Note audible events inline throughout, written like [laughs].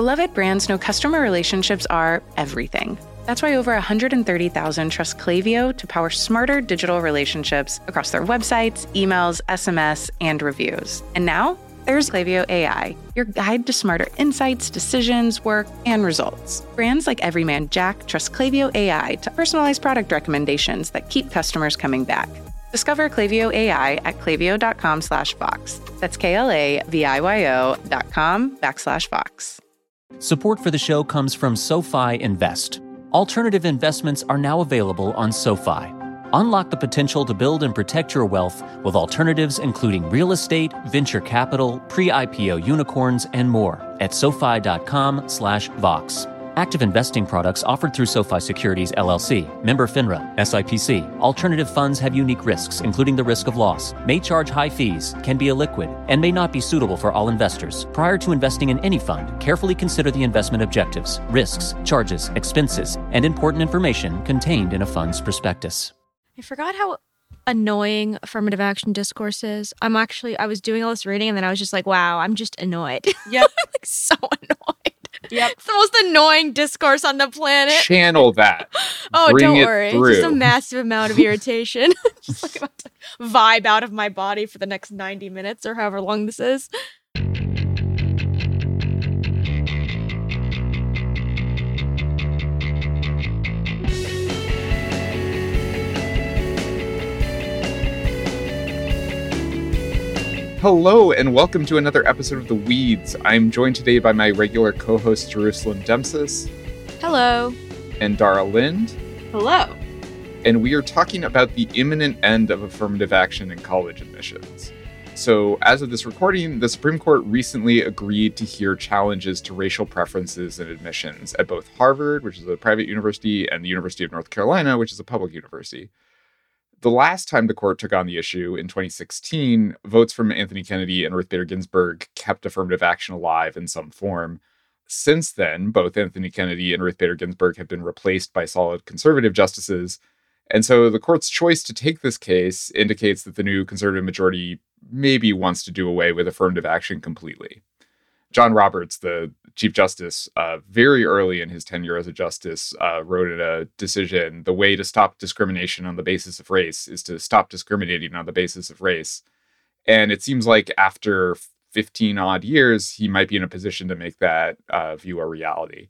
Beloved brands know customer relationships are everything. That's why over 130,000 trust Klaviyo to power smarter digital relationships across their websites, emails, SMS, and reviews. And now, there's Klaviyo AI, your guide to smarter insights, decisions, work, and results. Brands like Everyman Jack trust Klaviyo AI to personalize product recommendations that keep customers coming back. Discover Klaviyo AI at klaviyo.com slash Vox. That's K-L-A-V-I-Y-O dot com backslash Vox. Support for the show comes from SoFi Invest. Alternative investments are now available on SoFi. Unlock the potential to build and protect your wealth with alternatives including real estate, venture capital, pre-IPO unicorns, and more at SoFi.com slash Vox. Active investing products offered through SoFi Securities LLC, member FINRA, SIPC. Alternative funds have unique risks, including the risk of loss, may charge high fees, can be illiquid, and may not be suitable for all investors. Prior to investing in any fund, carefully consider the investment objectives, risks, charges, expenses, and important information contained in a fund's prospectus. I forgot how annoying affirmative action discourse is. I'm actually I was doing all this reading and then I was just like, wow, I'm just annoyed. [laughs] Yep. like so [laughs] annoyed. Yep. It's the most annoying discourse on the planet. Channel that. [laughs] Oh, Bring don't it worry. It's just a massive amount of [laughs] irritation. [laughs] just like about to vibe out of my body for the next 90 minutes or however long this is. Hello, and welcome to another episode of The Weeds. I'm joined today by my regular co host, Jerusalem Demsas Hello. and Dara Lind, Hello. and we are talking about the imminent end of affirmative action in college admissions. So, as of this recording, the Supreme Court recently agreed to hear challenges to racial preferences in admissions at both Harvard, which is a private university, and the University of North Carolina, which is a public university. The last time the court took on the issue in 2016, votes from Anthony Kennedy and Ruth Bader Ginsburg kept affirmative action alive in some form. Since then, both Anthony Kennedy and Ruth Bader Ginsburg have been replaced by solid conservative justices. And so the court's choice to take this case indicates that the new conservative majority maybe wants to do away with affirmative action completely. John Roberts, the Chief Justice, uh, very early in his tenure as a justice, uh, wrote in a decision the way to stop discrimination on the basis of race is to stop discriminating on the basis of race. And it seems like after 15 odd years, he might be in a position to make that uh, view a reality.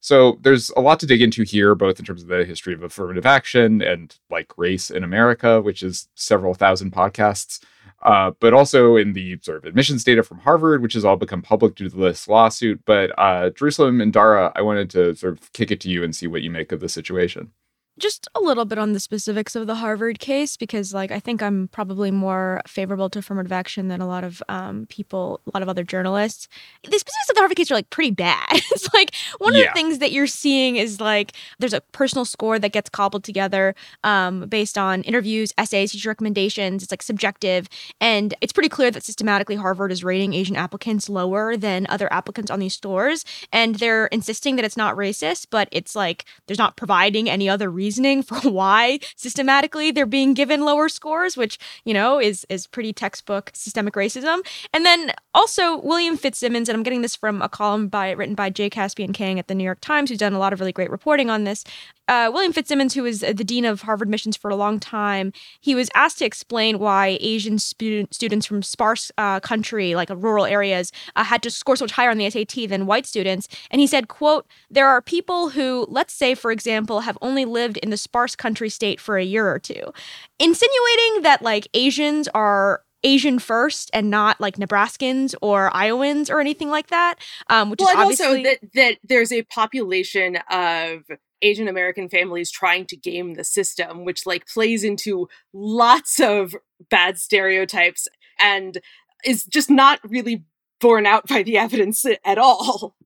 So there's a lot to dig into here, both in terms of the history of affirmative action and like race in America, which is several thousand podcasts, uh, but also in the sort of admissions data from Harvard, which has all become public due to this lawsuit. But uh, Jerusalem and Dara, I wanted to sort of kick it to you and see what you make of the situation. Just a little bit on the specifics of the Harvard case because, like, I think I'm probably more favorable to affirmative action than a lot of um, people, a lot of other journalists. The specifics of the Harvard case are like pretty bad. [laughs] it's like one of Yeah. the things that you're seeing is like there's a personal score that gets cobbled together um, based on interviews, essays, teacher recommendations. It's like subjective, and it's pretty clear that systematically Harvard is rating Asian applicants lower than other applicants on these stores, and they're insisting that it's not racist, but it's like there's not providing any other reasoning for [laughs] why systematically they're being given lower scores, which you know is is pretty textbook systemic racism. And then also William Fitzsimmons, and I'm getting this from a column by written by Jay Caspian Kang at the New York Times, who's done a lot of really great reporting on this. Uh, William Fitzsimmons, who was the dean of Harvard missions for a long time, he was asked to explain why Asian student, students from sparse uh, country, like uh, rural areas, uh, had to score so much higher on the SAT than white students. And he said, "quote There are people who, let's say, for example, have only lived in the sparse country state for a year or two, insinuating that like Asians are." Asian first and not like Nebraskans or Iowans or anything like that. Um, which Well, is and obviously also that that there's a population of Asian American families trying to game the system, which like plays into lots of bad stereotypes and is just not really borne out by the evidence at all.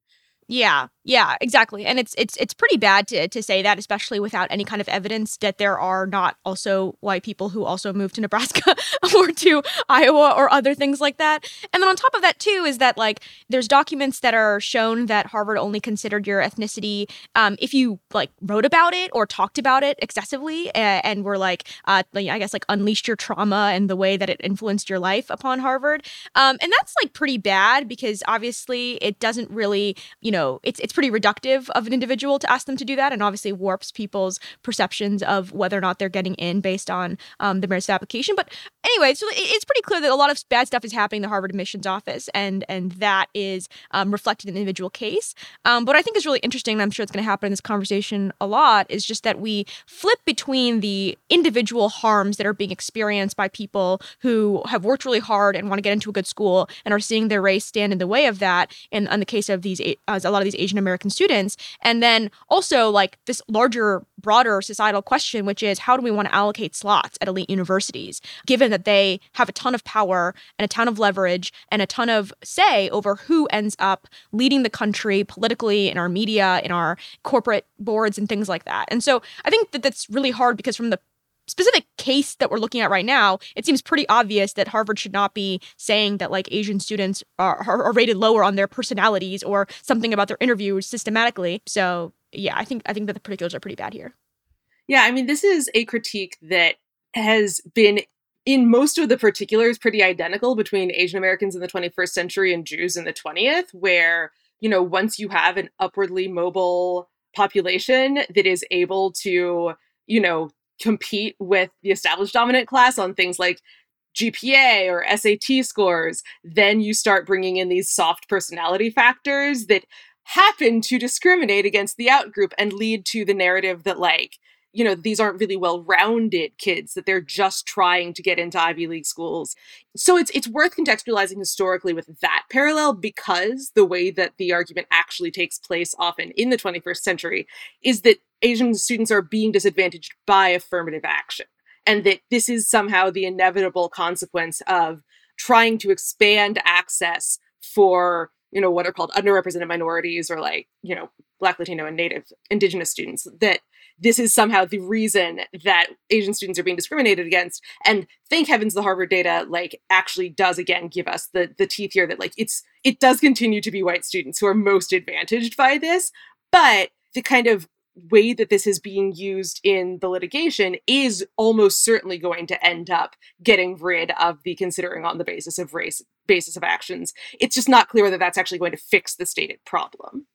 Yeah, yeah, exactly. And it's it's it's pretty bad to to say that, especially without any kind of evidence that there are not also white people who also moved to Nebraska [laughs] or to Iowa or other things like that. And then on top of that too is that like there's documents that are shown that Harvard only considered your ethnicity um, if you like wrote about it or talked about it excessively and, and were like uh, I guess like unleashed your trauma and the way that it influenced your life upon Harvard. Um, and that's like pretty bad because obviously it doesn't really, you know, it's it's pretty reductive of an individual to ask them to do that, and obviously warps people's perceptions of whether or not they're getting in based on um, the merits of application. But anyway, so it's pretty clear that a lot of bad stuff is happening in the Harvard admissions office, and and that is um, reflected in the individual case. Um, what I think is really interesting, and I'm sure it's going to happen in this conversation a lot, is just that we flip between the individual harms that are being experienced by people who have worked really hard and want to get into a good school and are seeing their race stand in the way of that. In, in the case of these, uh, a lot of these Asian American students, and then also like this larger, broader societal question, which is how do we want to allocate slots at elite universities, given that they have a ton of power and a ton of leverage and a ton of say over who ends up leading the country politically in our media, in our corporate boards, and things like that. And so I think that that's really hard because from the specific case that we're looking at right now, it seems pretty obvious that Harvard should not be saying that like Asian students are, are, rated lower on their personalities or something about their interviews systematically. So yeah, I think I think that the particulars are pretty bad here. Yeah, I mean, this is a critique that has been in most of the particulars pretty identical between Asian Americans in the 21st century and Jews in the 20th, where, you know, once you have an upwardly mobile population that is able to, you know, compete with the established dominant class on things like GPA or SAT scores, then you start bringing in these soft personality factors that happen to discriminate against the outgroup and lead to the narrative that, like, you know, these aren't really well-rounded kids, that they're just trying to get into Ivy League schools. So it's it's worth contextualizing historically with that parallel because the way that the argument actually takes place often in the 21st century is that Asian students are being disadvantaged by affirmative action. And that this is somehow the inevitable consequence of trying to expand access for, you know, what are called underrepresented minorities or like, you know, Black, Latino, and Native Indigenous students. That this is somehow the reason that Asian students are being discriminated against. And thank heavens the Harvard data like actually does again give us the the teeth here that like it's it does continue to be white students who are most advantaged by this, but the kind of way that this is being used in the litigation is almost certainly going to end up getting rid of the considering on the basis of race basis of actions. It's just not clear whether that's actually going to fix the stated problem.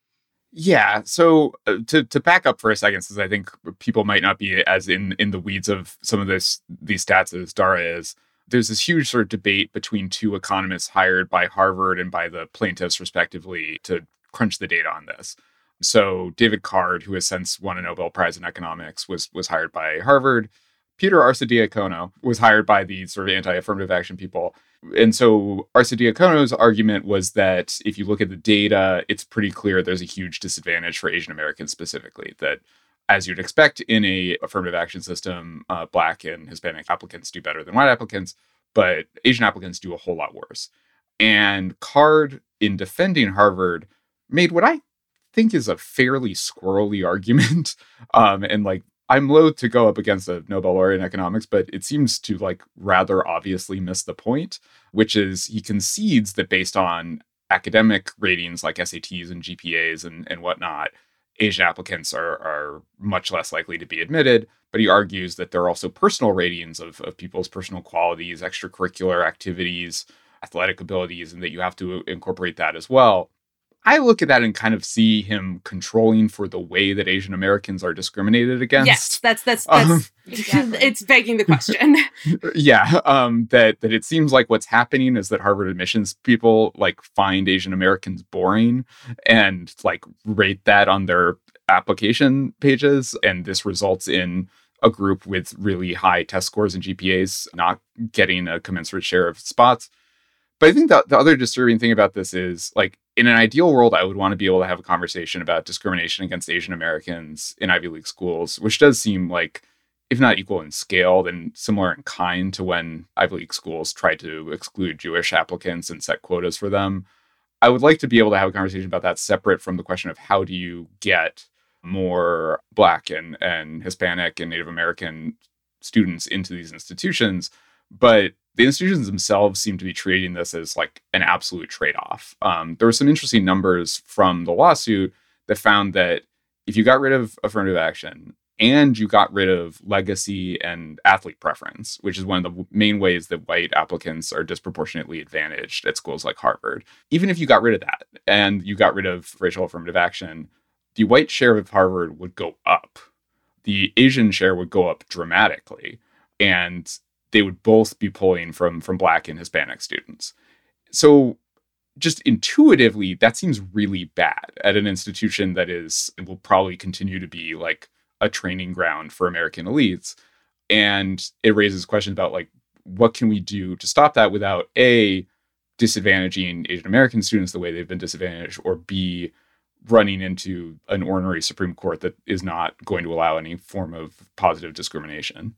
Yeah. So uh, to to back up for a second, since I think people might not be as in in the weeds of some of this these stats as Dara is, there's this huge sort of debate between two economists hired by Harvard and by the plaintiffs respectively to crunch the data on this. So David Card, who has since won a Nobel Prize in economics, was was hired by Harvard. Peter Arcidiacono was hired by the sort of anti-affirmative action people. And so Arcidiacono's argument was that if you look at the data, it's pretty clear there's a huge disadvantage for Asian Americans specifically. That as you'd expect in a affirmative action system, uh, Black and Hispanic applicants do better than white applicants, but Asian applicants do a whole lot worse. And Card, in defending Harvard, made what I think is a fairly squirrely argument. [laughs] Um, and like, I'm loath to go up against a Nobel laureate in economics, but it seems to like rather obviously miss the point, which is he concedes that based on academic ratings like SATs and GPAs and, and whatnot, Asian applicants are, are much less likely to be admitted. But he argues that there are also personal ratings of, of people's personal qualities, extracurricular activities, athletic abilities, and that you have to incorporate that as well. I look at that and kind of see him controlling for the way that Asian Americans are discriminated against. Yes, that's that's, that's um, [laughs] exactly. it's begging the question. [laughs] yeah, um, that that it seems like what's happening is that Harvard admissions people like find Asian Americans boring and like rate that on their application pages, and this results in a group with really high test scores and GPAs not getting a commensurate share of spots. But I think that the other disturbing thing about this is like in an ideal world, I would want to be able to have a conversation about discrimination against Asian Americans in Ivy League schools, which does seem like, if not equal in scale, then similar in kind to when Ivy League schools tried to exclude Jewish applicants and set quotas for them. I would like to be able to have a conversation about that separate from the question of how do you get more Black and, and Hispanic and Native American students into these institutions. But the institutions themselves seem to be treating this as like an absolute trade-off. Um, there were some interesting numbers from the lawsuit that found that if you got rid of affirmative action, and you got rid of legacy and athlete preference, which is one of the main ways that white applicants are disproportionately advantaged at schools like Harvard. Even if you got rid of that and you got rid of racial affirmative action, the white share of Harvard would go up. The Asian share would go up dramatically, and they would both be pulling from from black and Hispanic students. So just intuitively, that seems really bad at an institution that is will probably continue to be like a training ground for American elites. And it raises questions about like what can we do to stop that without a disadvantaging Asian American students the way they've been disadvantaged, or b running into an ornery Supreme Court that is not going to allow any form of positive discrimination.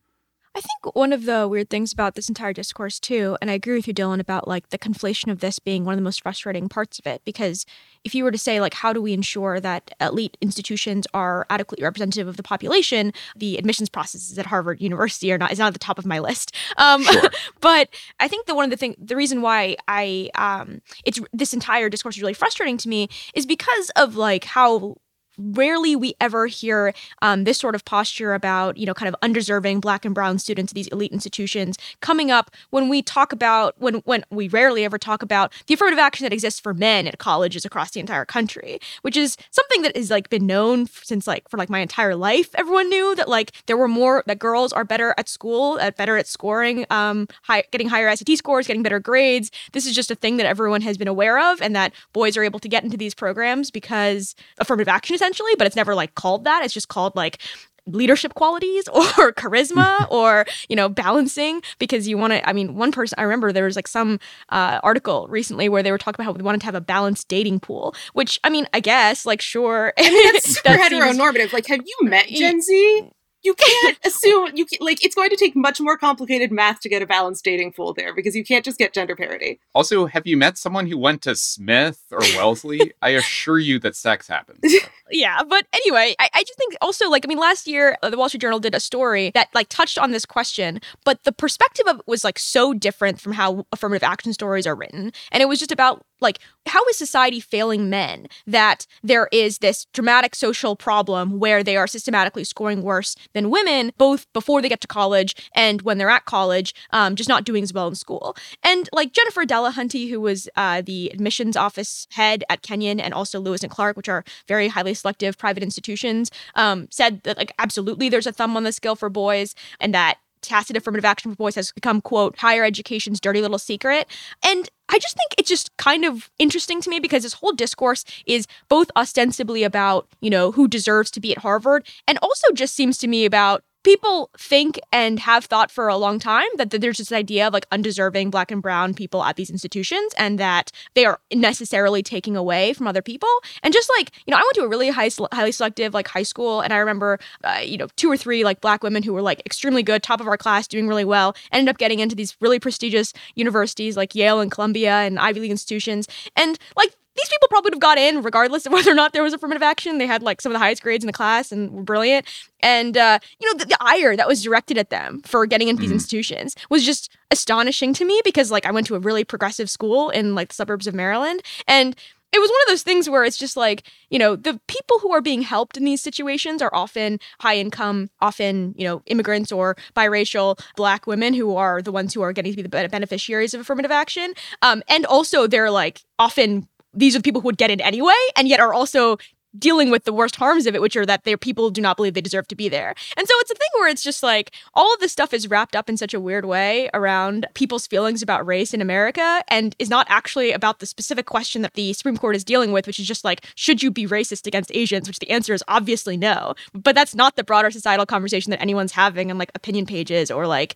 I think one of the weird things about this entire discourse too, and I agree with you, Dylan, about like the conflation of this being one of the most frustrating parts of it. Because if you were to say like, how do we ensure that elite institutions are adequately representative of the population, the admissions processes at Harvard University are not is not at the top of my list. [laughs] Um, sure. [laughs] but I think that one of the thing, the reason why I um, it's this entire discourse is really frustrating to me is because of like how rarely we ever hear um, this sort of posture about, you know, kind of undeserving black and brown students at these elite institutions coming up when we talk about, when, when we rarely ever talk about the affirmative action that exists for men at colleges across the entire country, which is something that has like been known since like for like my entire life. Everyone knew that like there were more, that girls are better at school, at better at scoring, um, high, getting higher SAT scores, getting better grades. This is just a thing that everyone has been aware of and that boys are able to get into these programs because affirmative action is essentially, but it's never like called that. It's just called like leadership qualities [laughs] or charisma [laughs] or you know balancing because you want to i mean one person i remember there was like some uh, article recently where they were talking about how they wanted to have a balanced dating pool which i mean i guess like sure. I mean, that's [laughs] super that heteronormative. Seems, like have you met gen z you can't assume you can, like it's going to take much more complicated math to get a balanced dating pool there because you can't just get gender parity. Also, have you met someone who went to Smith or Wellesley? [laughs] I assure you that sex happens. [laughs] yeah, but anyway, I, I just think also like I mean, last year uh, the Wall Street Journal did a story that like touched on this question, but the perspective of it was like so different from how affirmative action stories are written, and it was just about like how is society failing men that there is this dramatic social problem where they are systematically scoring worse than women both before they get to college and when they're at college um, just not doing as well in school? And like jennifer delahunty who was uh, the admissions office head at kenyon and also lewis and clark which are very highly selective private institutions um, said that like absolutely there's a thumb on the scale for boys and that tacit affirmative action for boys has become quote higher education's dirty little secret. And i just think it's just kind of interesting to me because this whole discourse is both ostensibly about you know who deserves to be at harvard and also just seems to me about people think and have thought for a long time that, that there's this idea of like undeserving black and brown people at these institutions and that they are necessarily taking away from other people. And just like you know i went to a really high highly selective like high school and i remember uh, you know two or three like black women who were like extremely good top of our class doing really well ended up getting into these really prestigious universities like yale and columbia and ivy league institutions. And like these people probably would have got in regardless of [laughs] whether or not there was affirmative action. They had like some of the highest grades in the class and were brilliant. And uh, you know, the, the, ire that was directed at them for getting into these mm. institutions was just astonishing to me because like I went to a really progressive school in like the suburbs of Maryland and it was one of those things where it's just like, you know, the people who are being helped in these situations are often high income, often, you know, immigrants or biracial black women who are the ones who are getting to be the beneficiaries of affirmative action. Um, and also they're like often these are the people who would get in anyway, and yet are also dealing with the worst harms of it, which are that their people do not believe they deserve to be there. And so it's a thing where it's just like all of this stuff is wrapped up in such a weird way around people's feelings about race in America and is not actually about the specific question that the Supreme Court is dealing with, which is just like, should you be racist against Asians? Which the answer is obviously no. But that's not the broader societal conversation that anyone's having on like opinion pages or like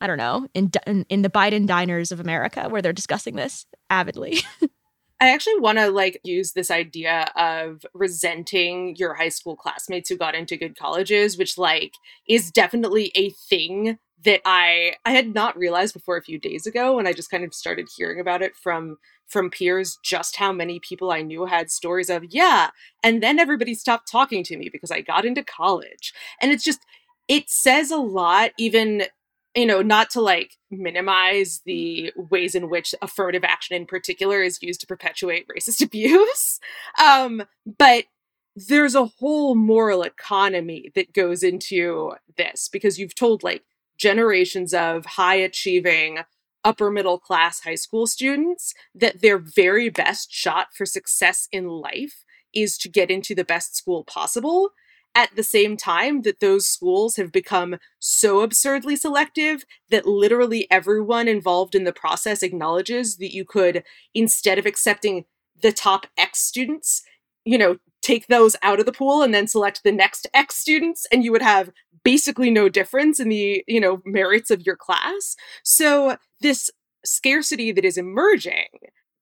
I don't know, in, in, in the Biden diners of America where they're discussing this avidly. [laughs] I actually want to like use this idea of resenting your high school classmates who got into good colleges, which like is definitely a thing that I I had not realized before a few days ago when I just kind of started hearing about it from from peers just how many people I knew had stories of yeah and then everybody stopped talking to me because I got into college. And it's just it says a lot even you know, not to like minimize the ways in which affirmative action in particular is used to perpetuate racist [laughs] abuse. Um, but there's a whole moral economy that goes into this because you've told like generations of high achieving upper middle class high school students that their very best shot for success in life is to get into the best school possible at the same time that those schools have become so absurdly selective that literally everyone involved in the process acknowledges that you could instead of accepting the top x students you know take those out of the pool and then select the next X students and you would have basically no difference in the, you know, merits of your class. So this scarcity that is emerging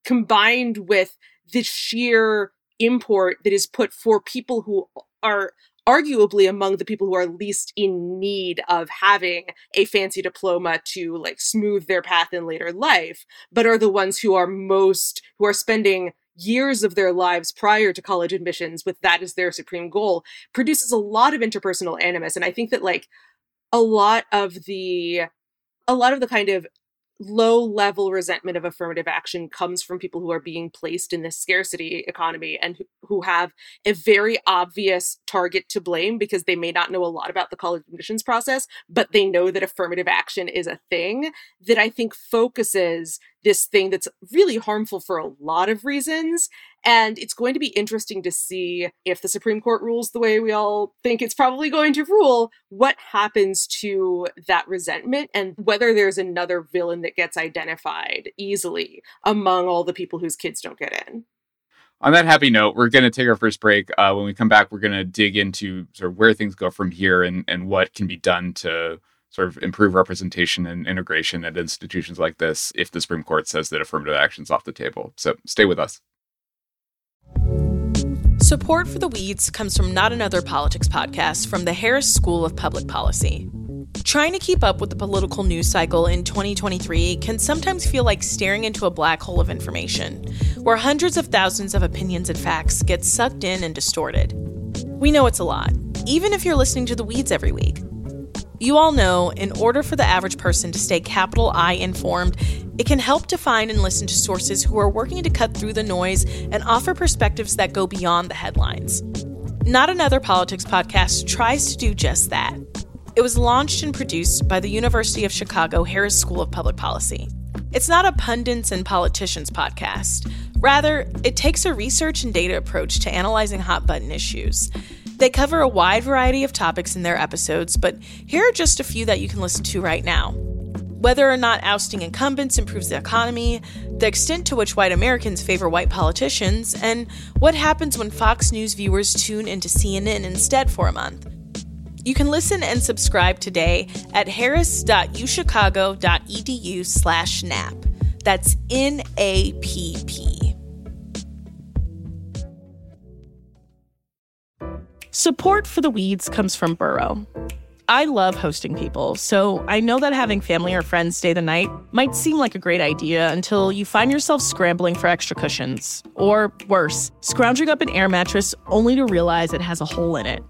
combined with the sheer import that is put for people who are arguably among the people who are least in need of having a fancy diploma to like smooth their path in later life but are the ones who are most who are spending years of their lives prior to college admissions with that as their supreme goal produces a lot of interpersonal animus. And i think that like a lot of the a lot of the kind of low level resentment of affirmative action comes from people who are being placed in this scarcity economy and who have a very obvious target to blame because they may not know a lot about the college admissions process, but they know that affirmative action is a thing that I think focuses this thing that's really harmful for a lot of reasons. And it's going to be interesting to see if the Supreme Court rules the way we all think it's probably going to rule, what happens to that resentment and whether there's another villain that gets identified easily among all the people whose kids don't get in. On that happy note, we're going to take our first break. Uh, when we come back, we're going to dig into sort of where things go from here and, and what can be done to sort of improve representation and integration at institutions like this if the Supreme Court says that affirmative action is off the table. So stay with us. Support for the Weeds comes from Not Another Politics podcast from the Harris School of Public Policy. Trying to keep up with the political news cycle in 2023 can sometimes feel like staring into a black hole of information, where hundreds of thousands of opinions and facts get sucked in and distorted. We know it's a lot, even if you're listening to the weeds every week. You all know, in order for the average person to stay capital I informed, it can help to find and listen to sources who are working to cut through the noise and offer perspectives that go beyond the headlines. Not Another Politics podcast tries to do just that. It was launched and produced by the University of Chicago Harris School of Public Policy. It's not a pundits and politicians podcast. Rather, it takes a research and data approach to analyzing hot button issues. They cover a wide variety of topics in their episodes, but here are just a few that you can listen to right now. Whether or not ousting incumbents improves the economy, the extent to which white Americans favor white politicians, and what happens when Fox News viewers tune into CNN instead for a month. You can listen and subscribe today at harris.uchicago.edu slash NAP. That's N-A-P-P. Support for the weeds comes from Burrow. I love hosting people, so I know that having family or friends stay the night might seem like a great idea until you find yourself scrambling for extra cushions. Or worse, scrounging up an air mattress only to realize it has a hole in it.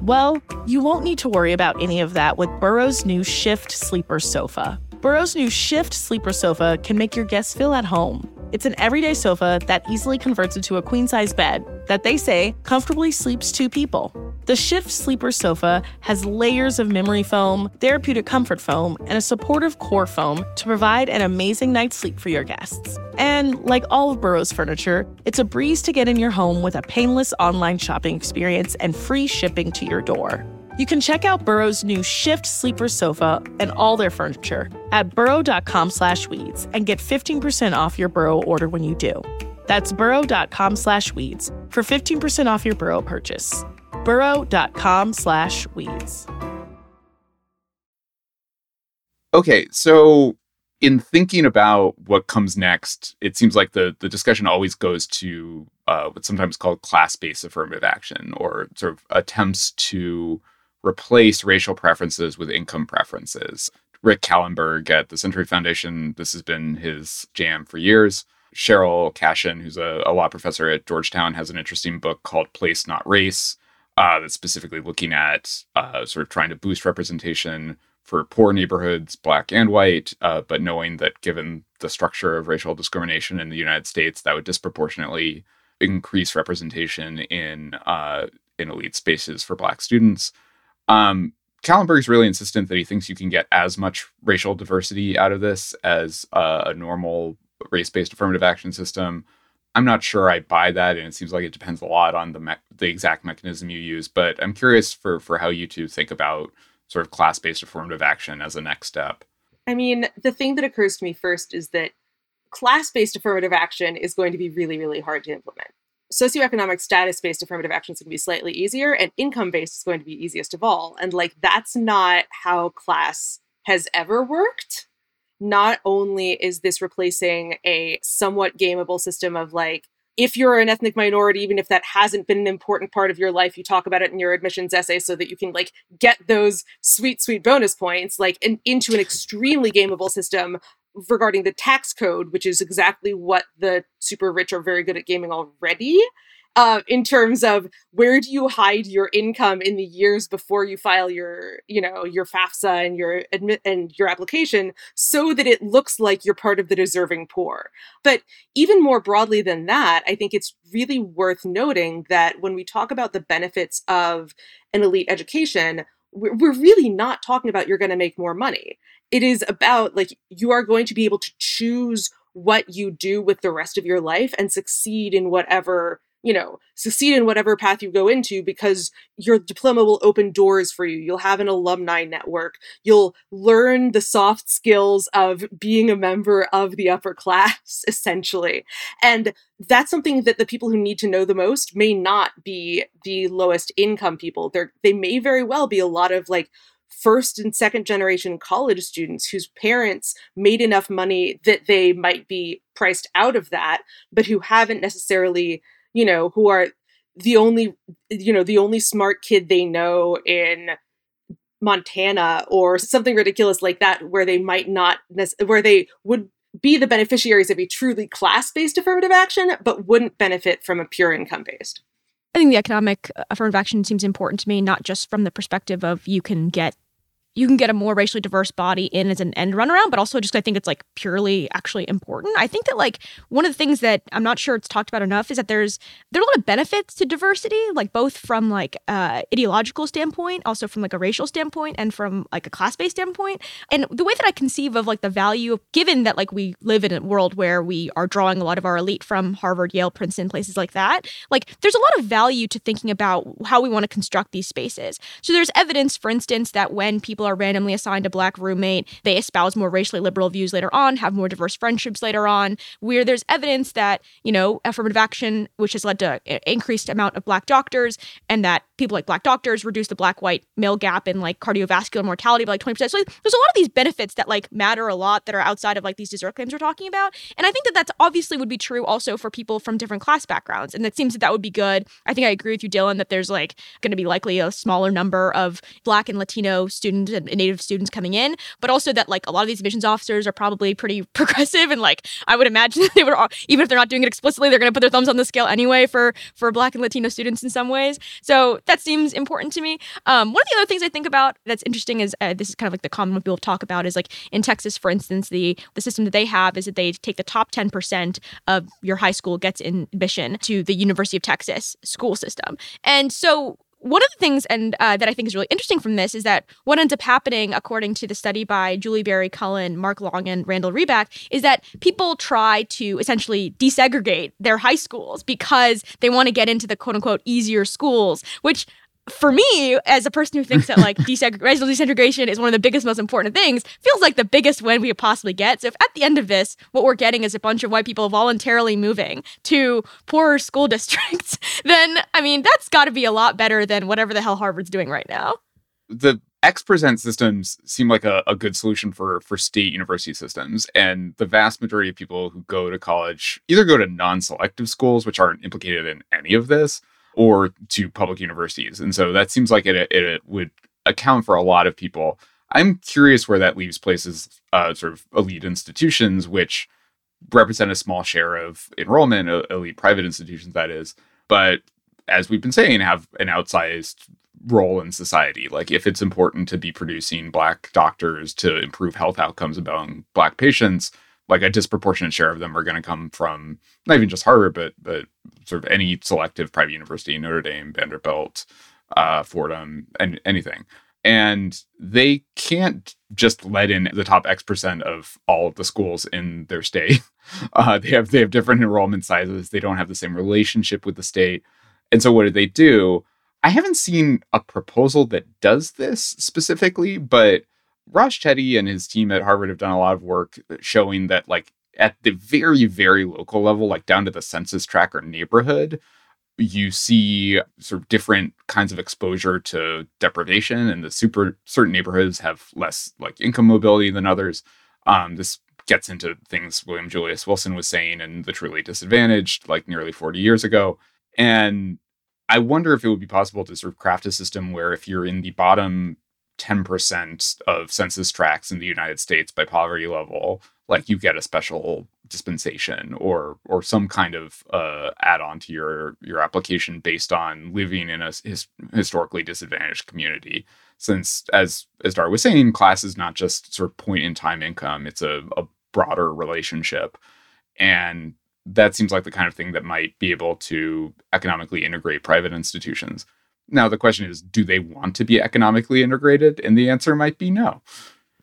Well, you won't need to worry about any of that with Burrow's new Shift Sleeper Sofa. Burrow's new Shift Sleeper Sofa can make your guests feel at home. It's an everyday sofa that easily converts into a queen size bed that they say comfortably sleeps two people. The Shift Sleeper Sofa has layers of memory foam, therapeutic comfort foam, and a supportive core foam to provide an amazing night's sleep for your guests. And like all of Burrow's furniture, it's a breeze to get in your home with a painless online shopping experience and free shipping to your door. You can check out Burrow's new Shift Sleeper Sofa and all their furniture at burrow.com slash weeds and get 15% off your Burrow order when you do. That's burrow.com slash weeds for 15% off your Burrow purchase. burrow.com slash weeds. Okay, so in thinking about what comes next, it seems like the, the discussion always goes to uh, what's sometimes called class-based affirmative action or sort of attempts to replace racial preferences with income preferences. Rick Kahlenberg at the Century Foundation, this has been his jam for years. Sheryll Cashin, who's a, a law professor at Georgetown, has an interesting book called Place Not Race uh, that's specifically looking at uh, sort of trying to boost representation for poor neighborhoods, black and white, uh, but knowing that given the structure of racial discrimination in the United States, that would disproportionately increase representation in uh, in elite spaces for Black students. Um, Kahlenberg's really insistent that he thinks you can get as much racial diversity out of this as uh, a normal race-based affirmative action system. I'm not sure I buy that, and it seems like it depends a lot on the me- the exact mechanism you use. But I'm curious for for how you two think about sort of class-based affirmative action as a next step. I mean, the thing that occurs to me first is that class-based affirmative action is going to be really, really hard to implement. Socioeconomic status-based affirmative action is going to be slightly easier, and income-based is going to be easiest of all. And like that's not how class has ever worked not only is this replacing a somewhat gameable system of like, if you're an ethnic minority, even if that hasn't been an important part of your life, you talk about it in your admissions essay so that you can like get those sweet, sweet bonus points, like in, into an extremely gameable system regarding the tax code, which is exactly what the super rich are very good at gaming already uh, in terms of where do you hide your income in the years before you file your, you know, your FAFSA and your admit and your application, so that it looks like you're part of the deserving poor. But even more broadly than that, I think it's really worth noting that when we talk about the benefits of an elite education, we're, we're really not talking about you're going to make more money. It is about like you are going to be able to choose what you do with the rest of your life and succeed in whatever you know, succeed in whatever path you go into because your diploma will open doors for you. You'll have an alumni network. You'll learn the soft skills of being a member of the upper class, [laughs] essentially. And that's something that the people who need to know the most may not be the lowest income people. They're, they may very well be a lot of like first and second generation college students whose parents made enough money that they might be priced out of that, but who haven't necessarily you know, who are the only, you know, the only smart kid they know in Montana or something ridiculous like that, where they might not, where they would be the beneficiaries of a truly class based affirmative action, but wouldn't benefit from a pure income based. I think the economic affirmative action seems important to me, not just from the perspective of you can get you can get a more racially diverse body in as an end run around, but also just I think it's like purely actually important. I think that like one of the things that I'm not sure it's talked about enough is that there's there are a lot of benefits to diversity, like both from like uh ideological standpoint, also from like a racial standpoint, and from like a class based standpoint. And the way that I conceive of like the value, given that like we live in a world where we are drawing a lot of our elite from Harvard, Yale, Princeton, places like that, like there's a lot of value to thinking about how we want to construct these spaces. So there's evidence, for instance, that when people people are randomly assigned a black roommate. They espouse more racially liberal views later on, have more diverse friendships later on, where there's evidence that, you know, affirmative action, which has led to an increased amount of black doctors, and that people like black doctors reduce the black white male gap in like cardiovascular mortality by like 20%. So like, there's a lot of these benefits that like matter a lot that are outside of like these desert claims we're talking about. And I think that that's obviously would be true also for people from different class backgrounds. And it seems that that would be good. I think I agree with you, Dylan, that there's like going to be likely a smaller number of black and Latino students and native students coming in, but also that like a lot of these admissions officers are probably pretty [laughs] progressive and like I would imagine they would even if they're not doing it explicitly, they're going to put their thumbs on the scale anyway for for black and Latino students in some ways. So that seems important to me. Um, one of the other things I think about that's interesting is uh, this is kind of like the common one people talk about is like in Texas, for instance, the the system that they have is that they take the top ten percent of your high school gets in admission to the University of Texas school system, and so one of the things and uh, that I think is really interesting from this is that what ends up happening, according to the study by Julie Berry Cullen, Mark Long, and Randall Reback, is that people try to essentially desegregate their high schools because they want to get into the quote unquote easier schools, which for me, as a person who thinks that like deseg- [laughs] regional desegregation is one of the biggest, most important things, feels like the biggest win we could possibly get. So if at the end of this, what we're getting is a bunch of white people voluntarily moving to poorer school [laughs] districts, then I mean that's got to be a lot better than whatever the hell Harvard's doing right now. The X percent systems seem like a, a good solution for for state university systems, and the vast majority of people who go to college either go to non-selective schools, which aren't implicated in any of this or to public universities. And so that seems like it, it, it would account for a lot of people. I'm curious where that leaves places, uh, sort of elite institutions, which represent a small share of enrollment, uh, elite private institutions, that is. But as we've been saying, have an outsized role in society. Like if it's important to be producing black doctors to improve health outcomes among black patients, like a disproportionate share of them are going to come from not even just Harvard, but but sort of any selective private university, Notre Dame, Vanderbilt, uh, Fordham, and anything. And they can't just let in the top X percent of all of the schools in their state. [laughs] Uh, they have they have different enrollment sizes. They don't have the same relationship with the state. And so what do they do? I haven't seen a proposal that does this specifically, but Raj Chetty and his team at Harvard have done a lot of work showing that, like, at the very, very local level, like down to the census tracker neighborhood, you see sort of different kinds of exposure to deprivation, and the super certain neighborhoods have less like income mobility than others. Um, this gets into things William Julius Wilson was saying and the truly disadvantaged, like nearly 40 years ago. And I wonder if it would be possible to sort of craft a system where if you're in the bottom 10% of census tracts in the United States by poverty level, like you get a special dispensation or or some kind of uh, add-on to your your application based on living in a his, historically disadvantaged community. Since, as as Dar was saying, class is not just sort of point in time income; it's a, a broader relationship, and that seems like the kind of thing that might be able to economically integrate private institutions. Now, the question is do they want to be economically integrated? And the answer might be no.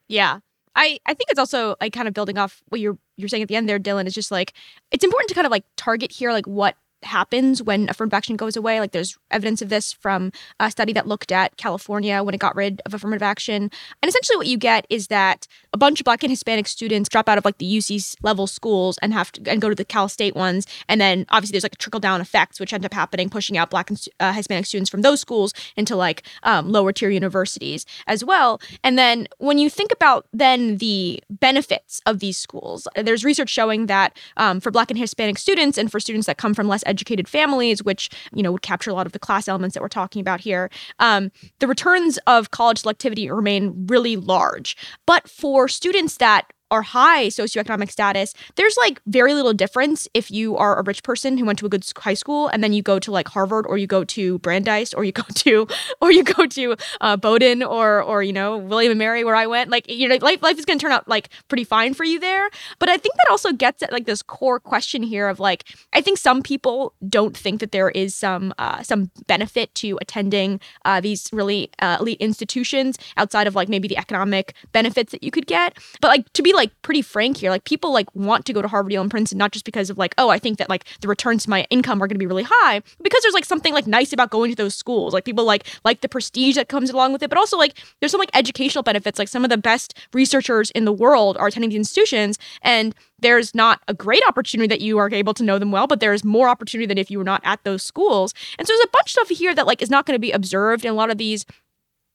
Yeah. I, I think it's also like kind of building off what you're you're saying at the end there, Dylan, is just like it's important to kind of like target here like what happens when affirmative action goes away. Like there's evidence of this from a study that looked at California when it got rid of affirmative action. And essentially what you get is that a bunch of black and Hispanic students drop out of like the UC level schools and have to and go to the Cal State ones. And then obviously there's like a trickle down effects which end up happening, pushing out black and uh, Hispanic students from those schools into like um, lower tier universities as well. And then when you think about then the benefits of these schools, there's research showing that um, for black and Hispanic students and for students that come from less families, which you know would capture a lot of the class elements that we're talking about here, um, the returns of college selectivity remain really large. But for students that are high socioeconomic status, there's like very little difference if you are a rich person who went to a good high school and then you go to like Harvard or you go to Brandeis or you go to [laughs] or you go to uh, Bowdoin or or you know William and Mary where I went. Like you know life life is going to turn out like pretty fine for you there. But I think that also gets at like this core question here of like I think some people don't think that there is some uh, some benefit to attending uh, these really uh, elite institutions outside of like maybe the economic benefits that you could get. But like to be like pretty frank here. Like people like want to go to Harvard, Yale, and Princeton not just because of like, oh, I think that like the returns to my income are going to be really high, because there's like something like nice about going to those schools. Like people like like the prestige that comes along with it, but also like there's some like educational benefits. Like some of the best researchers in the world are attending these institutions, and there's not a great opportunity that you are able to know them well, but there's more opportunity than if you were not at those schools. And so there's a bunch of stuff here that like is not going to be observed in a lot of these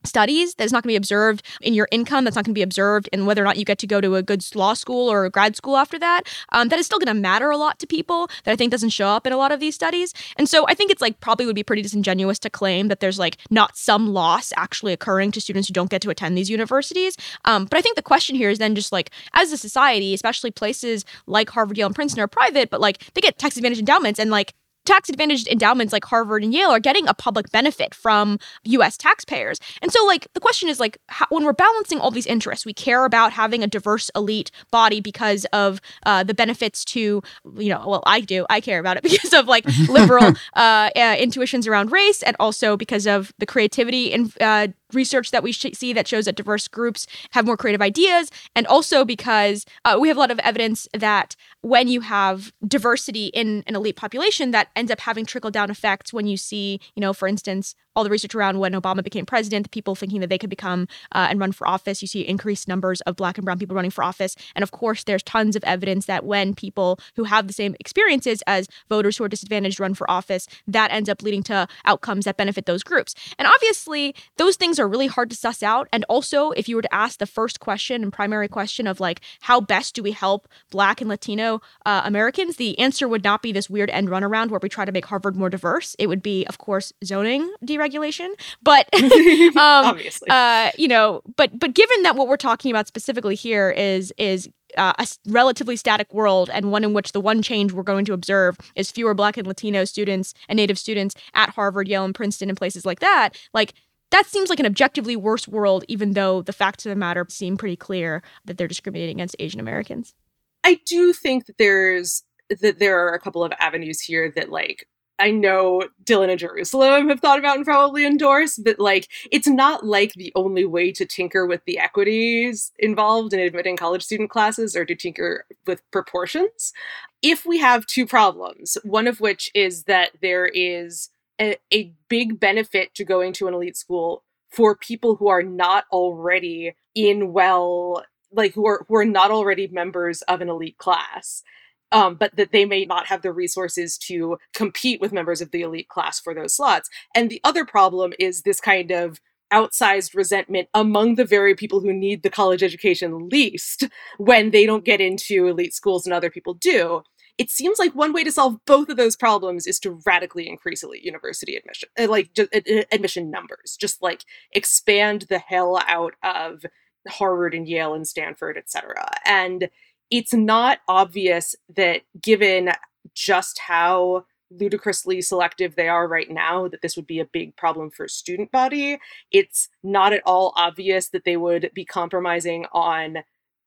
studies that's not going to be observed in your income that's not going to be observed in whether or not you get to go to a good law school or a grad school after that um, that is still going to matter a lot to people that i think doesn't show up in a lot of these studies. And so i think it's like probably would be pretty disingenuous to claim that there's like not some loss actually occurring to students who don't get to attend these universities um, but i think the question here is then just like as a society especially places like harvard yale and princeton are private but like they get tax advantage endowments and like tax advantaged endowments like Harvard and Yale are getting a public benefit from US taxpayers. And so like the question is like how, when we're balancing all these interests, we care about having a diverse elite body because of uh, the benefits to you know, well I do. I care about it [laughs] because of like liberal [laughs] uh, uh, intuitions around race and also because of the creativity and uh, research that we sh- see that shows that diverse groups have more creative ideas, and also because uh, we have a lot of evidence that when you have diversity in an elite population, that ends up having trickle down effects when you see, you know, for instance, all the research around when Obama became president, the people thinking that they could become uh, and run for office. You see increased numbers of black and brown people running for office. And of course, there's tons of evidence that when people who have the same experiences as voters who are disadvantaged run for office, that ends up leading to outcomes that benefit those groups. And obviously, those things really hard to suss out. And also, if you were to ask the first question and primary question of like, how best do we help black and Latino uh, Americans, the answer would not be this weird end run around where we try to make Harvard more diverse. It would be, of course, zoning deregulation. but [laughs] [laughs] um, obviously, uh, you know, but but given that what we're talking about specifically here is is uh, a relatively static world and one in which the one change we're going to observe is fewer Black and Latino students and Native students at Harvard, Yale, and Princeton and places like that. Like that seems like an objectively worse world, even though the facts of the matter seem pretty clear that they're discriminating against Asian Americans. I do think that there's that there are a couple of avenues here that like I know Dylan and Jerusalem have thought about and probably endorse, but like it's not like the only way to tinker with the equities involved in admitting college student classes or to tinker with proportions. If we have two problems, one of which is that there is a, a big benefit to going to an elite school for people who are not already in well like who are who are not already members of an elite class um, but that they may not have the resources to compete with members of the elite class for those slots. And the other problem is this kind of outsized resentment among the very people who need the college education least when they don't get into elite schools and other people do. It seems like one way to solve both of those problems is to radically increase elite university admission, uh, like just, admission numbers. Just like expand the hell out of Harvard and Yale and Stanford, et cetera. And it's not obvious that given just how ludicrously selective they are right now that this would be a big problem for student body it's not at all obvious that they would be compromising on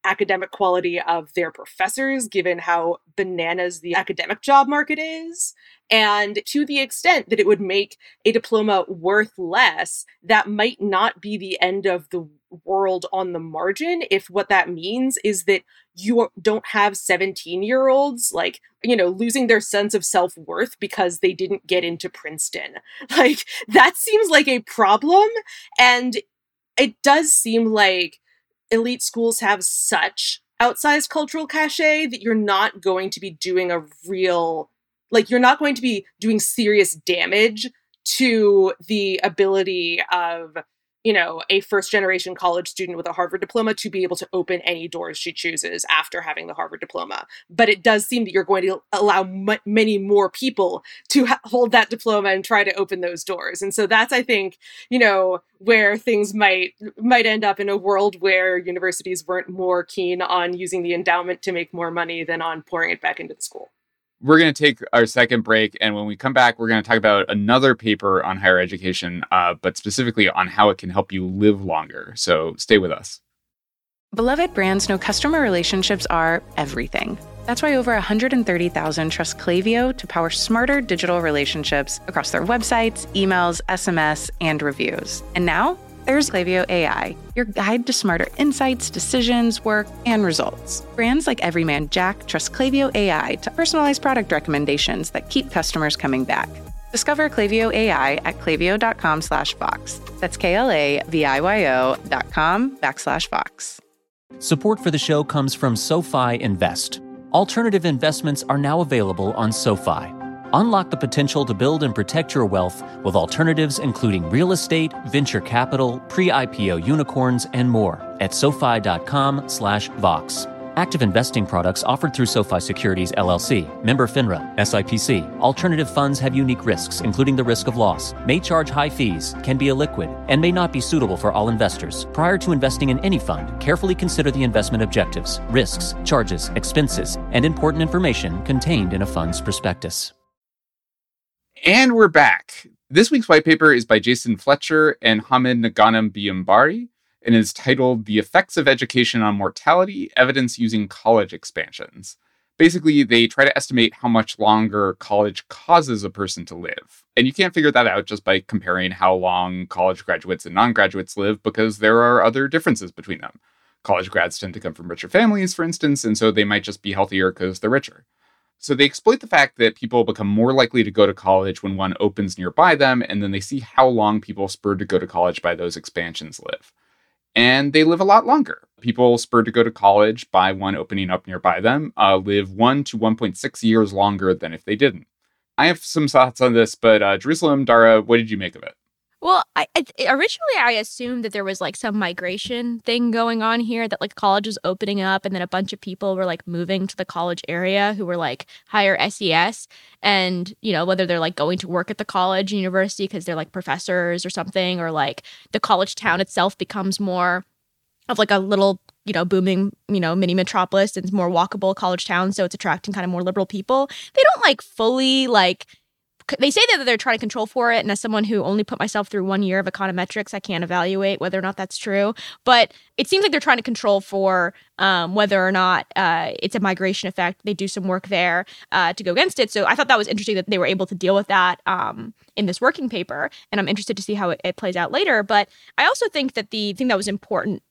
academic quality of their professors given how bananas the academic job market is. And to the extent that it would make a diploma worth less that might not be the end of the world on the margin if what that means is that you don't have 17 year olds like you know losing their sense of self-worth because they didn't get into princeton. [laughs] Like that seems like a problem and it does seem like elite schools have such outsized cultural cachet that you're not going to be doing a real like you're not going to be doing serious damage to the ability of you know, a first generation college student with a Harvard diploma to be able to open any doors she chooses after having the Harvard diploma. But it does seem that you're going to allow m- many more people to ha- hold that diploma and try to open those doors. And so that's, I think, you know, where things might might end up in a world where universities weren't more keen on using the endowment to make more money than on pouring it back into the school we're going to take our second break. And when we come back, we're going to talk about another paper on higher education, uh, but specifically on how it can help you live longer. So stay with us. Beloved brands know customer relationships are everything. That's why over 130,000 trust Klaviyo to power smarter digital relationships across their websites, emails, SMS, and reviews. And now, there's Klaviyo AI, your guide to smarter insights, decisions, work, and results. Brands like Every Man Jack trust Klaviyo AI to personalize product recommendations that keep customers coming back. Discover Klaviyo AI at klaviyo.com slash Vox. That's K-L-A-V-I-Y-O dot com backslash Vox. Support for the show comes from SoFi Invest. Alternative investments are now available on SoFi. Unlock the potential to build and protect your wealth with alternatives including real estate, venture capital, pre-IPO unicorns, and more at SoFi.com slash Vox. Active investing products offered through SoFi Securities LLC, member FINRA, SIPC. Alternative funds have unique risks, including the risk of loss, may charge high fees, can be illiquid, and may not be suitable for all investors. Prior to investing in any fund, carefully consider the investment objectives, risks, charges, expenses, and important information contained in a fund's prospectus. And we're back. This week's white paper is by Jason Fletcher and Hamid Noghanibehambari and is titled The Effects of Education on Mortality Evidence Using College Expansions. Basically, they try to estimate how much longer college causes a person to live. And you can't figure that out just by comparing how long college graduates and non graduates live because there are other differences between them. College grads tend to come from richer families, for instance, and so they might just be healthier because they're richer. So they exploit the fact that people become more likely to go to college when one opens nearby them, and then they see how long people spurred to go to college by those expansions live. And they live a lot longer. People spurred to go to college by one opening up nearby them uh, live 1 to 1.6 years longer than if they didn't. I have some thoughts on this, but uh, Jerusalem, Dara, what did you make of it? Well, I, originally I assumed that there was like some migration thing going on here that like college was opening up and then a bunch of people were like moving to the college area who were like higher SES and you know whether they're like going to work at the college university because they're like professors or something or like the college town itself becomes more of like a little you know booming you know mini metropolis and it's more walkable college town so it's attracting kind of more liberal people. They don't like fully like they say that they're trying to control for it and as someone who only put myself through one year of econometrics i can't evaluate whether or not that's true. But it seems like they're trying to control for um, whether or not uh, it's a migration effect. They do some work there uh, to go against it. So i thought that was interesting that they were able to deal with that um, in this working paper and i'm interested to see how it, it plays out later. But i also think that the thing that was important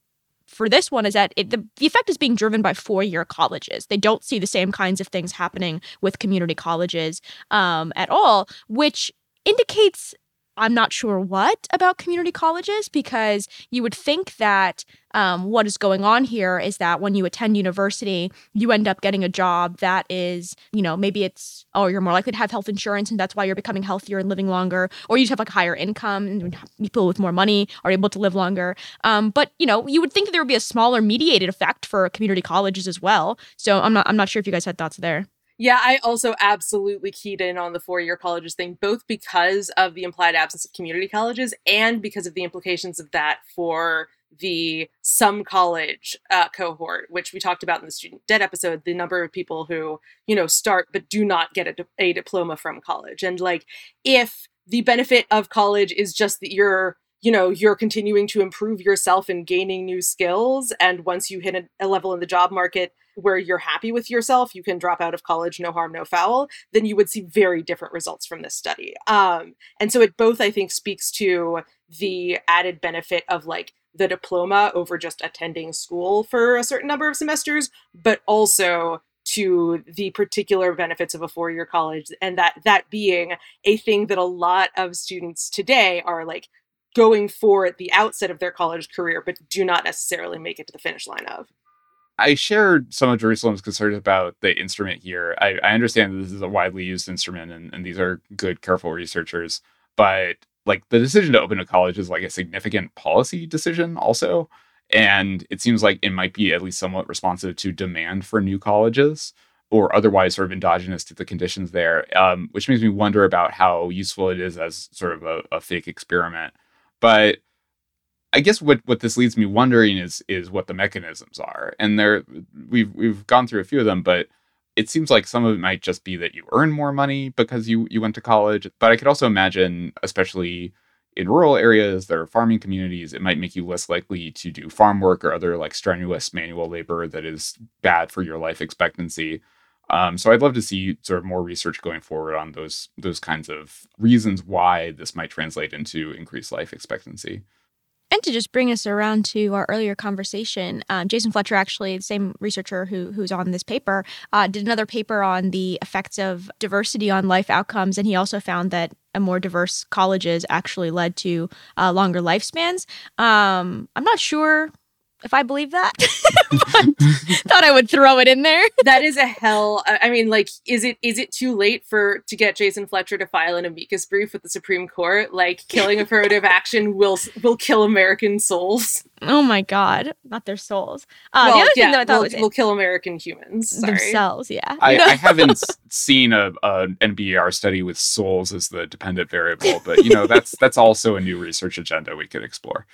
for this one is that it, the, the effect is being driven by four year colleges. They don't see the same kinds of things happening with community colleges um, at all, which indicates I'm not sure what about community colleges because you would think that um, what is going on here is that when you attend university, you end up getting a job that is, you know, maybe it's, oh, you're more likely to have health insurance and that's why you're becoming healthier and living longer, or you just have like a higher income and people with more money are able to live longer. Um, but, you know, you would think that there would be a smaller mediated effect for community colleges as well. So I'm not, I'm not sure if you guys had thoughts there. Yeah, I also absolutely keyed in on the four year colleges thing, both because of the implied absence of community colleges and because of the implications of that for the some college uh, cohort, which we talked about in the student debt episode, the number of people who, you know, start but do not get a, di- a diploma from college. And like, if the benefit of college is just that you're you know you're continuing to improve yourself and gaining new skills and once you hit a, a, level in the job market where you're happy with yourself you can drop out of college no harm no foul then you would see very different results from this study um, and so it both i think speaks to the added benefit of like the diploma over just attending school for a certain number of semesters but also to the particular benefits of a four-year college and that that being a thing that a lot of students today are like going for at the outset of their college career, but do not necessarily make it to the finish line of. I shared some of Jerusalem's concerns about the instrument here. I, I understand that this is a widely used instrument and, and these are good, careful researchers, but like the decision to open a college is like a significant policy decision also. And it seems like it might be at least somewhat responsive to demand for new colleges or otherwise sort of endogenous to the conditions there, um, which makes me wonder about how useful it is as sort of a, a fake experiment. But I guess what what this leads me wondering is is what the mechanisms are. And there we've we've gone through a few of them, but it seems like some of it might just be that you earn more money because you you went to college. But I could also imagine, especially in rural areas that are farming communities, it might make you less likely to do farm work or other like strenuous manual labor that is bad for your life expectancy. Um, so I'd love to see sort of more research going forward on those those kinds of reasons why this might translate into increased life expectancy. And to just bring us around to our earlier conversation, um, Jason Fletcher, actually the same researcher who who's on this paper, uh, did another paper on the effects of diversity on life outcomes, and he also found that a more diverse colleges actually led to uh, longer lifespans. Um, I'm not sure if I believe that. [laughs] thought I would throw it in there. [laughs] that is a hell. I mean, like, is it is it too late for to get Jason Fletcher to file an amicus brief with the Supreme Court? Like, killing affirmative action will will kill American souls. Oh my God, not their souls. Uh, well, the other yeah, thing that I thought will, was will kill American humans Sorry. themselves. Yeah, I, [laughs] I haven't seen a, a NBER study with souls as the dependent variable, but you know that's that's also a new research agenda we could explore.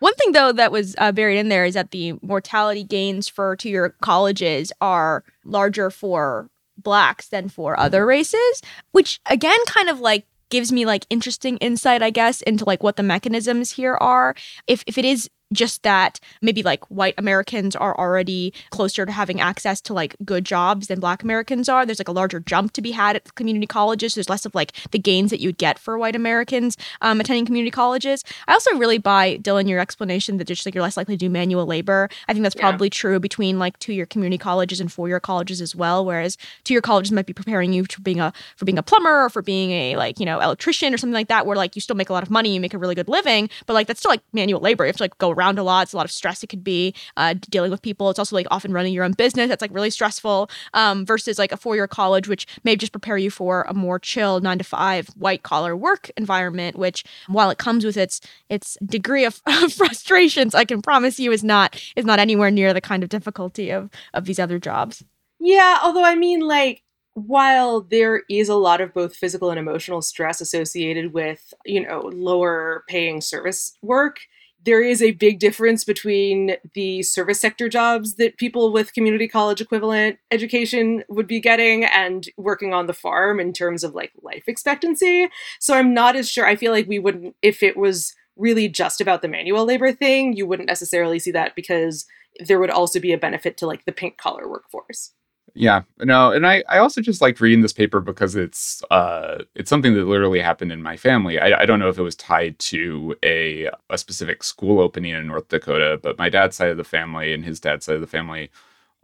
One thing, though, that was uh, buried in there is that the mortality gains for two year colleges are larger for blacks than for other races, which again kind of like gives me like interesting insight, I guess, into like what the mechanisms here are. If if it is just that maybe like white Americans are already closer to having access to like good jobs than black Americans are. There's like a larger jump to be had at community colleges. There's less of like the gains that you would get for white Americans um, attending community colleges. I also really buy Dylan your explanation that just like you're less likely to do manual labor. I think that's probably yeah. true between like two year community colleges and four year colleges as well. Whereas two year colleges might be preparing you for being a for being a plumber or for being a like you know electrician or something like that, where like you still make a lot of money, you make a really good living, but like that's still like manual labor. You have to like go around a lot. It's a lot of stress. It could be uh, dealing with people. It's also like often running your own business. That's like really stressful. Um, versus like a four year college, which may just prepare you for a more chill nine to five white collar work environment. Which while it comes with its its degree [laughs] of frustrations, I can promise you is not is not anywhere near the kind of difficulty of of these other jobs. Yeah, although I mean, like while there is a lot of both physical and emotional stress associated with you know lower paying service work there is a big difference between the service sector jobs that people with community college equivalent education would be getting and working on the farm in terms of like life expectancy. So I'm not as sure. I feel like we wouldn't, if it was really just about the manual labor thing, you wouldn't necessarily see that because there would also be a benefit to like the pink collar workforce. Yeah, no, and I, I also just liked reading this paper because it's uh it's something that literally happened in my family. I, I don't know if it was tied to a a specific school opening in North Dakota, but my dad's side of the family and his dad's side of the family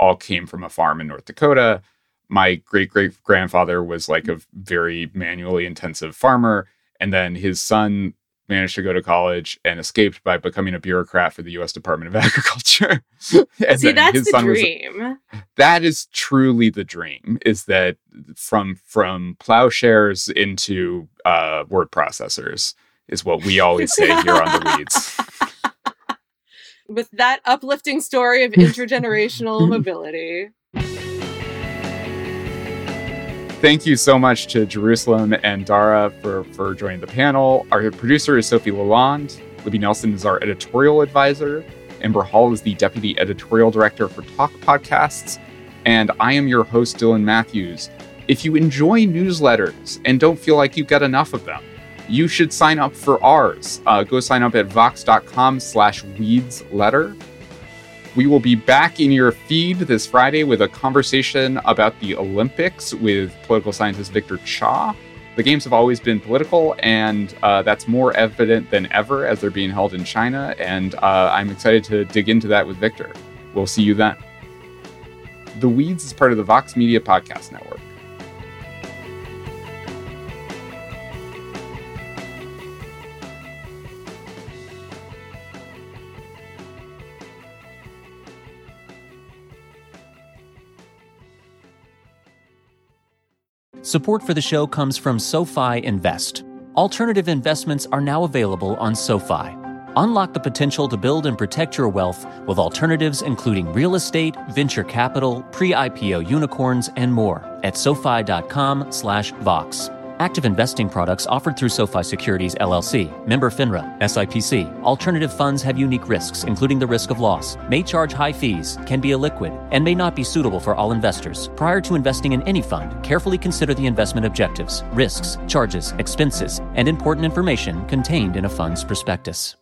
all came from a farm in North Dakota. My great great grandfather was like a very manually intensive farmer, and then his son managed to go to college and escaped by becoming a bureaucrat for the U.S. Department of [laughs] Agriculture. See, that's the dream. Was, that is truly the dream. Is that from from plowshares into uh, word processors is what we always say here on the weeds. [laughs] With that uplifting story of [laughs] intergenerational mobility. Thank you so much to Jerusalem and Dara for, for joining the panel. Our producer is Sofi LaLonde. Libby Nelson is our editorial advisor. Amber Hall is the deputy editorial director for Talk Podcasts. And I am your host, Dylan Matthews. If you enjoy newsletters and don't feel like you get enough of them, you should sign up for ours. Uh, go sign up at vox.com slash weeds letter. We will be back in your feed this Friday with a conversation about the Olympics with political scientist Victor Cha. The games have always been political, and uh, that's more evident than ever as they're being held in China. And uh, I'm excited to dig into that with Victor. We'll see you then. The Weeds is part of the Vox Media Podcast Network. Support for the show comes from SoFi Invest. Alternative investments are now available on SoFi. Unlock the potential to build and protect your wealth with alternatives including real estate, venture capital, pre-IPO unicorns, and more at SoFi.com/vox. Active investing products offered through SoFi Securities LLC, member FINRA, SIPC. Alternative funds have unique risks, including the risk of loss, may charge high fees, can be illiquid, and may not be suitable for all investors. Prior to investing in any fund, carefully consider the investment objectives, risks, charges, expenses, and important information contained in a fund's prospectus.